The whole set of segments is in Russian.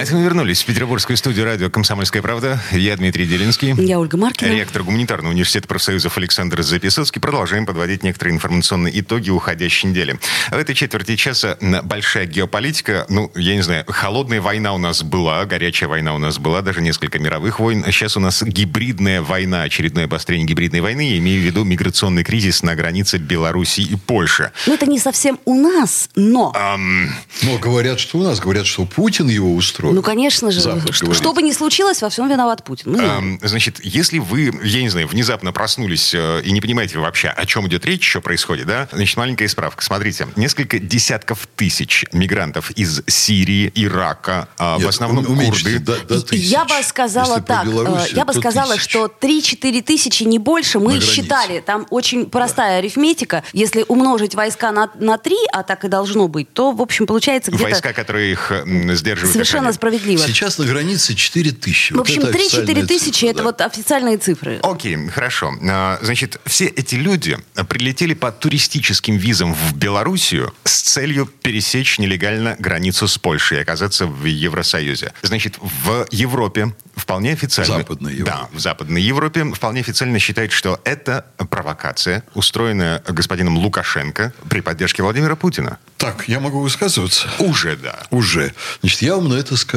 А это мы вернулись в петербургскую студию радио «Комсомольская правда». Я Дмитрий Делинский. Я Ольга Маркина. Ректор гуманитарного университета профсоюзов Александр Записоцкий. Продолжаем подводить некоторые информационные итоги уходящей недели. В этой четверти часа большая геополитика. Ну, я не знаю, холодная война у нас была, горячая война у нас была, даже несколько мировых войн. Сейчас у нас гибридная война, очередное обострение гибридной войны. Я имею в виду миграционный кризис на границе Беларуси и Польши. Ну, это не совсем у нас, но... Ам, Но говорят, что у нас. Говорят, что Путин его устроил. Ну, конечно же, Запад что, что бы ни случилось, во всем виноват Путин. Мы знаем. Эм, Значит, если вы, я не знаю, внезапно проснулись э, и не понимаете вообще, о чем идет речь, что происходит, да? Значит, маленькая справка. Смотрите, несколько десятков тысяч мигрантов из Сирии, Ирака, а, в Нет, основном ум- уменьшите курды. до- до. Я бы сказала так, э, я бы сказала, тысячи. что 3-4 тысячи, не больше, мы На границе. считали. Там очень простая арифметика. Если умножить войска на, на 3, а так и должно быть, то, в общем, получается где-то Войска, которые их сдерживают. совершенно. Справедливо. Сейчас на границе 4 тысячи. В общем, 3-4 тысячи это да. вот официальные цифры. Окей, хорошо. А, Значит, все эти люди прилетели по туристическим визам в Белоруссию с целью пересечь нелегально границу с Польшей и оказаться в Евросоюзе. Значит, в Европе вполне официально... Западной Европе. Да, в Западной Европе вполне официально считают, что это провокация, устроенная господином Лукашенко при поддержке Владимира Путина. Так, я могу высказываться? Уже, да. Уже. Значит, я вам на это скажу,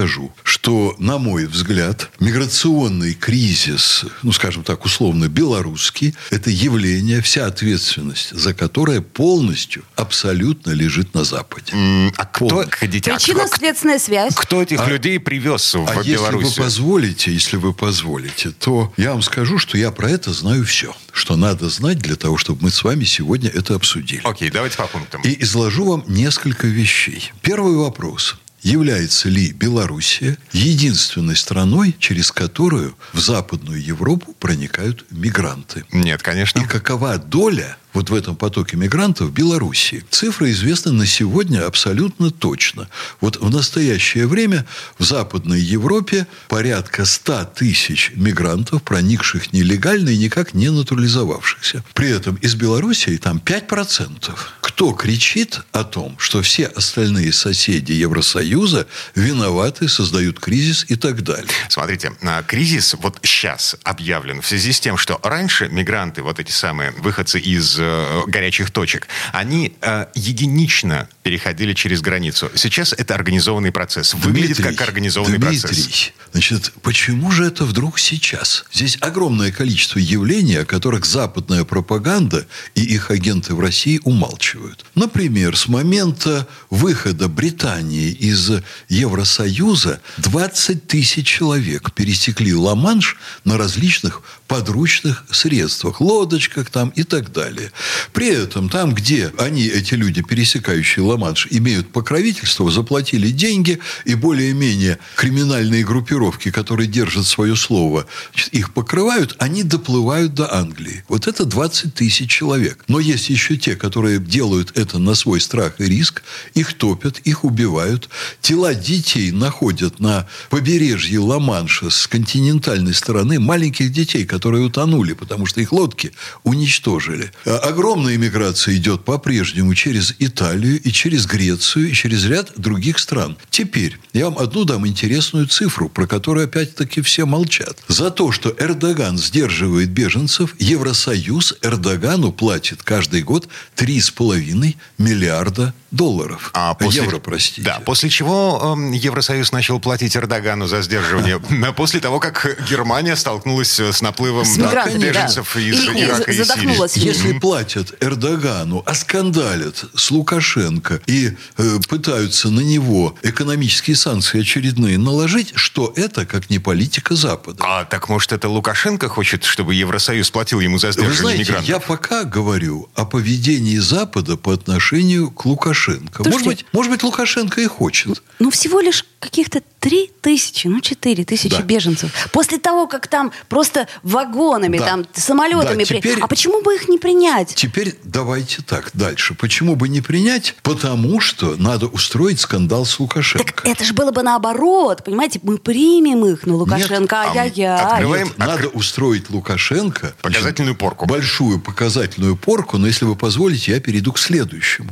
что, на мой взгляд, миграционный кризис, ну, скажем так, условно, белорусский, это явление, вся ответственность за которое полностью, абсолютно лежит на Западе. А кто, хотите, а Причинно-следственная связь. кто этих людей привез в А если вы позволите, если вы позволите, то я вам скажу, что я про это знаю все, что надо знать для того, чтобы мы с вами сегодня это обсудили. Окей, давайте по пунктам. И изложу вам несколько вещей. Первый вопрос. Является ли Белоруссия единственной страной, через которую в Западную Европу проникают мигранты? Нет, конечно. И какова доля вот в этом потоке мигрантов Белоруссии? Цифры известны на сегодня абсолютно точно. Вот в настоящее время в Западной Европе порядка 100 тысяч мигрантов, проникших нелегально и никак не натурализовавшихся. При этом из Белоруссии там 5%. Кто кричит о том, что все остальные соседи Евросоюза виноваты, создают кризис и так далее? Смотрите, а, кризис вот сейчас объявлен в связи с тем, что раньше мигранты, вот эти самые выходцы из э, горячих точек, они э, единично переходили через границу. Сейчас это организованный процесс. Выглядит Дмитрий, как организованный Дмитрий, процесс. значит, почему же это вдруг сейчас? Здесь огромное количество явлений, о которых западная пропаганда и их агенты в России умалчивают. Например, с момента выхода Британии из Евросоюза 20 тысяч человек пересекли Ла-Манш на различных подручных средствах, лодочках там и так далее. При этом там, где они, эти люди, пересекающие Ла-Манш, имеют покровительство, заплатили деньги, и более-менее криминальные группировки, которые держат свое слово, их покрывают, они доплывают до Англии. Вот это 20 тысяч человек. Но есть еще те, которые делают это на свой страх и риск, их топят, их убивают. Тела детей находят на побережье Ла-Манша с континентальной стороны маленьких детей, которые утонули, потому что их лодки уничтожили. Огромная иммиграция идет по-прежнему через Италию и через Грецию и через ряд других стран. Теперь я вам одну дам интересную цифру, про которую опять-таки все молчат. За то, что Эрдоган сдерживает беженцев, Евросоюз Эрдогану платит каждый год 3,5 миллиарда долларов. А после- Евро, простите. Да, после чего эм, Евросоюз начал платить Эрдогану за сдерживание. После того, как Германия столкнулась э, с наплывом С да. беженцев из И- и Ирака и Сирии. задохнулась. Если платят Эрдогану, а скандалят с Лукашенко и э, пытаются на него экономические санкции очередные наложить, что это как не политика Запада? А так может это Лукашенко хочет, чтобы Евросоюз платил ему за Вы сдерживание знаете, мигрантов? я пока говорю о поведении Запада по отношению к Лукашенко. Лукашенко. Слушайте, может, быть, может быть, Лукашенко и хочет. Ну, всего лишь каких-то три тысячи, ну, четыре тысячи Да. беженцев. После того, как там просто вагонами, Да. там, самолетами... Да, при- теперь- А почему бы их не принять? Теперь давайте так, дальше. Почему бы не принять? Потому что надо устроить скандал с Лукашенко. Так это же было бы наоборот, понимаете? Мы примем их, но Лукашенко, а, ай-яй-яй. открываем- Нет, надо устроить Лукашенко Показательную порку. Большую показательную порку, но если вы позволите, я перейду к следующему.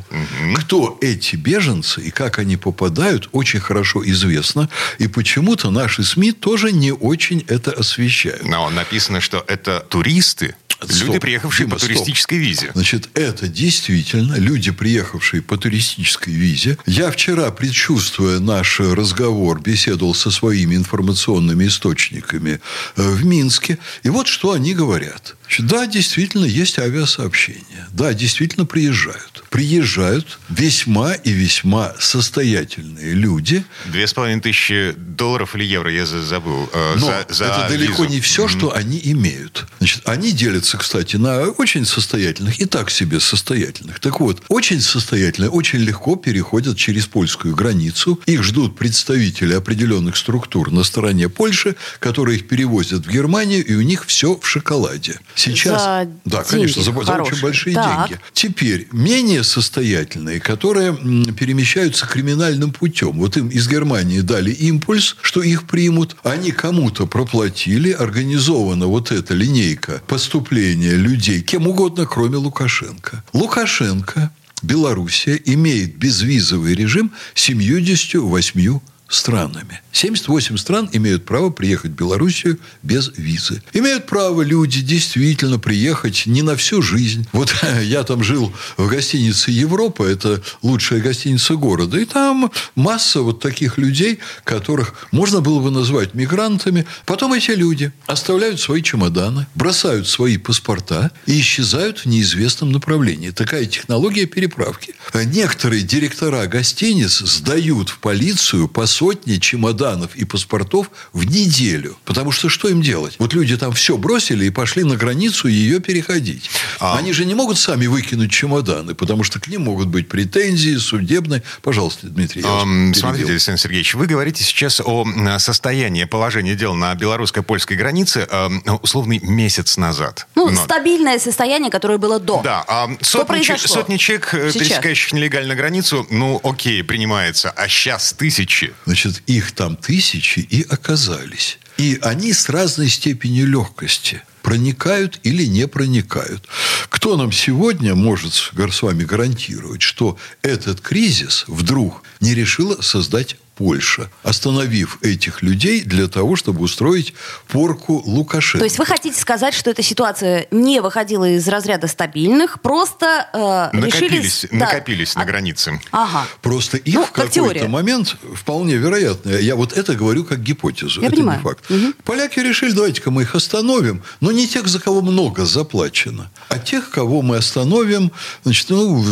Кто эти беженцы и как они попадают, очень хорошо известно. И почему-то наши СМИ тоже не очень это освещают. Но написано, что это туристы, люди, Стоп, приехавшие Дима, по стоп. туристической визе. Значит, это действительно люди, приехавшие по туристической визе. Я вчера, предчувствуя наш разговор, беседовал со своими информационными источниками э, в Минске. И вот что они говорят. Значит, да, действительно, есть авиасообщения. Да, действительно, приезжают. Приезжают весьма и весьма состоятельные люди, Две с половиной тысячи долларов или евро, я за- забыл. э, Но за- за это далеко визу. не все, что они имеют. Значит, они делятся, кстати, на очень состоятельных и так себе состоятельных. Так вот, очень состоятельные очень легко переходят через польскую границу. Их ждут представители определенных структур на стороне Польши, которые их перевозят в Германию, и у них все в шоколаде. Сейчас... За да, деньги конечно, за, за очень большие Так. деньги. Теперь, менее состоятельные, которые м, перемещаются криминальным путем. Вот им из Германии дали импульс, что их примут. Они кому-то проплатили. Организована вот эта линейка поступления людей, кем угодно, кроме Лукашенко. Лукашенко, Белоруссия, имеет безвизовый режим с 78 странами. 78 стран имеют право приехать в Белоруссию без визы. Имеют право люди действительно приехать не на всю жизнь. Вот я там жил в гостинице «Европа», это лучшая гостиница города, и там масса вот таких людей, которых можно было бы назвать мигрантами. Потом эти люди оставляют свои чемоданы, бросают свои паспорта и исчезают в неизвестном направлении. Такая технология переправки. Некоторые директора гостиниц сдают в полицию по сотне чемоданов и паспортов в неделю. Потому что что им делать? Вот люди там все бросили и пошли на границу ее переходить. А- Они же не могут сами выкинуть чемоданы, потому что к ним могут быть претензии судебные. Пожалуйста, Дмитрий, Эм, перебил. Смотрите, Александр Сергеевич, вы говорите сейчас о состоянии положения дел на белорусско-польской границе эм, условный месяц назад. Ну, Но- стабильное состояние, которое было до. Да, а сотни, че- сотни человек, э, Сейчас. пересекающих нелегально границу, ну, окей, принимается. А сейчас тысячи. Значит, их там тысячи и оказались. И они с разной степенью легкости проникают или не проникают. Кто нам сегодня может с вами гарантировать, что этот кризис вдруг не решила создать Польша, остановив этих людей для того, чтобы устроить порку Лукашенко? То есть вы хотите сказать, что эта ситуация не выходила из разряда стабильных, просто э, Накопились, решили... да, накопились на а- границе. Ага. Просто их Ну, в как какой-то теория. момент вполне вероятно. Я вот это говорю как гипотезу. Я это понимаю. не факт. Поляки решили, давайте-ка мы их остановим, но не тех, за кого много заплачено, а тех, кого мы остановим, значит, ну,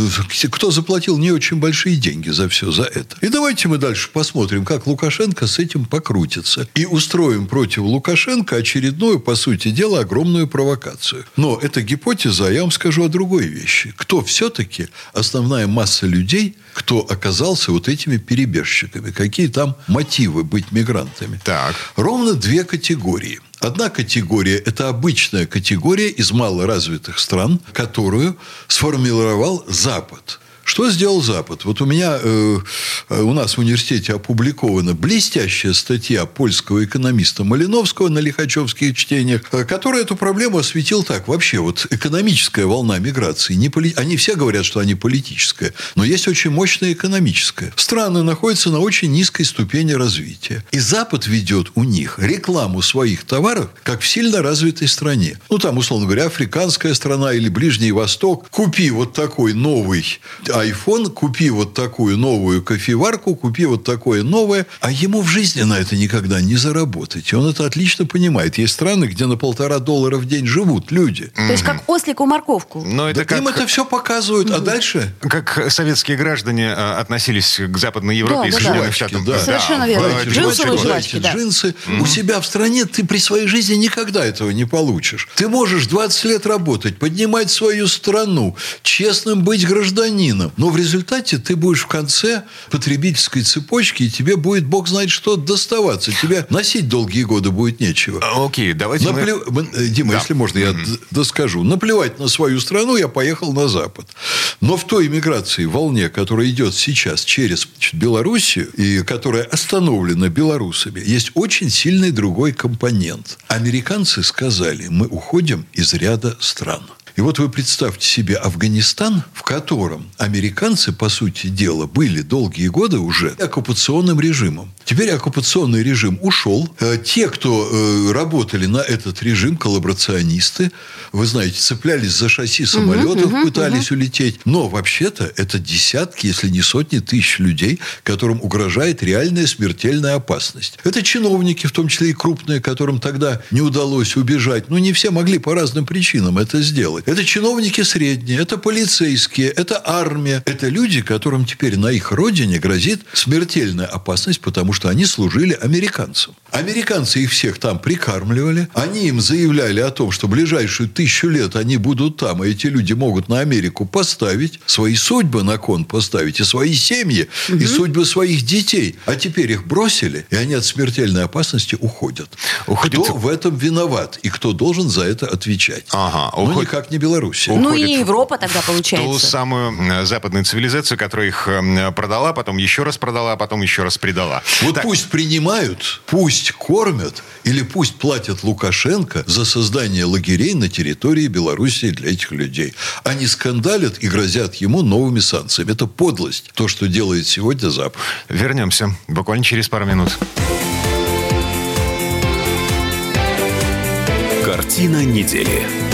кто заплатил не очень большие деньги за все за это. И давайте мы дальше посмотрим, как Лукашенко с этим покрутится. И устроим против Лукашенко очередную, по сути дела, огромную провокацию. Но это гипотеза, а я вам скажу о другой вещи. Кто все-таки основная масса людей, кто оказался вот этими перебежчиками? Какие там мотивы быть мигрантами? Так. Ровно две категории. Одна категория – это обычная категория из малоразвитых стран, которую сформировал Запад. Что сделал Запад? Вот у меня, э, э, у нас в университете опубликована блестящая статья польского экономиста Малиновского на лихачевских чтениях, э, который эту проблему осветил так. Вообще, вот экономическая волна миграции, не поли... они все говорят, что они политическая, но есть очень мощная экономическая. Страны находятся на очень низкой ступени развития. И Запад ведет у них рекламу своих товаров, как в сильно развитой стране. Ну, там, условно говоря, африканская страна или Ближний Восток. Купи вот такой новый iPhone, купи вот такую новую кофеварку, купи вот такое новое. А ему в жизни на это никогда не заработать. И он это отлично понимает. Есть страны, где на полтора доллара в день живут люди. То есть как ослику морковку. Но это Да Им как, это все показывают. А дальше как советские граждане э, относились к Западной Европе Да, и да, да. Соединенным Штатам. да. Совершенно в верно. Джинсовые Жвачки, жвачки, да. джинсы. У себя в стране ты при своей жизни никогда этого не получишь. Ты можешь 20 лет работать, поднимать свою страну, честным быть гражданином. Но в результате ты будешь в конце потребительской цепочки, и тебе будет, бог знает что, доставаться. Тебе носить долгие годы будет нечего. А, окей, давайте... Наплев... мы... Э, Дима, да. если можно, я mm-hmm. доскажу. Наплевать на свою страну, я поехал на Запад. Но в той иммиграции, волне, которая идет сейчас через Белоруссию, и которая остановлена белорусами, есть очень сильный другой компонент. Американцы сказали, мы уходим из ряда стран. И вот вы представьте себе Афганистан, в котором американцы, по сути дела, были долгие годы уже оккупационным режимом. Теперь оккупационный режим ушел. Э, те, кто э, работали на этот режим, коллаборационисты, вы знаете, цеплялись за шасси самолетов, угу, пытались угу. улететь. Но вообще-то это десятки, если не сотни тысяч людей, которым угрожает реальная смертельная опасность. Это чиновники, в том числе и крупные, которым тогда не удалось убежать. Ну, не все могли по разным причинам это сделать. Это чиновники средние, это полицейские, это армия. Это люди, которым теперь на их родине грозит смертельная опасность, потому что они служили американцам. Американцы их всех там прикармливали. Они им заявляли о том, что ближайшую тысячу лет они будут там, а эти люди могут на Америку поставить, свои судьбы на кон поставить, и свои семьи, угу. и судьбы своих детей. А теперь их бросили, и они от смертельной опасности уходят. Уходит... Кто в этом виноват и кто должен за это отвечать? Ага, уход... Ну, никак не Беларусь. Ну, и Европа тогда получается. Ту самую э, западную цивилизацию, которая их э, продала, потом еще раз продала, а потом еще раз предала. Вот так. пусть принимают, пусть кормят или пусть платят Лукашенко за создание лагерей на территории Белоруссии для этих людей. Они скандалят и грозят ему новыми санкциями. Это подлость, то, что делает сегодня Запад. Вернемся буквально через пару минут. Картина недели.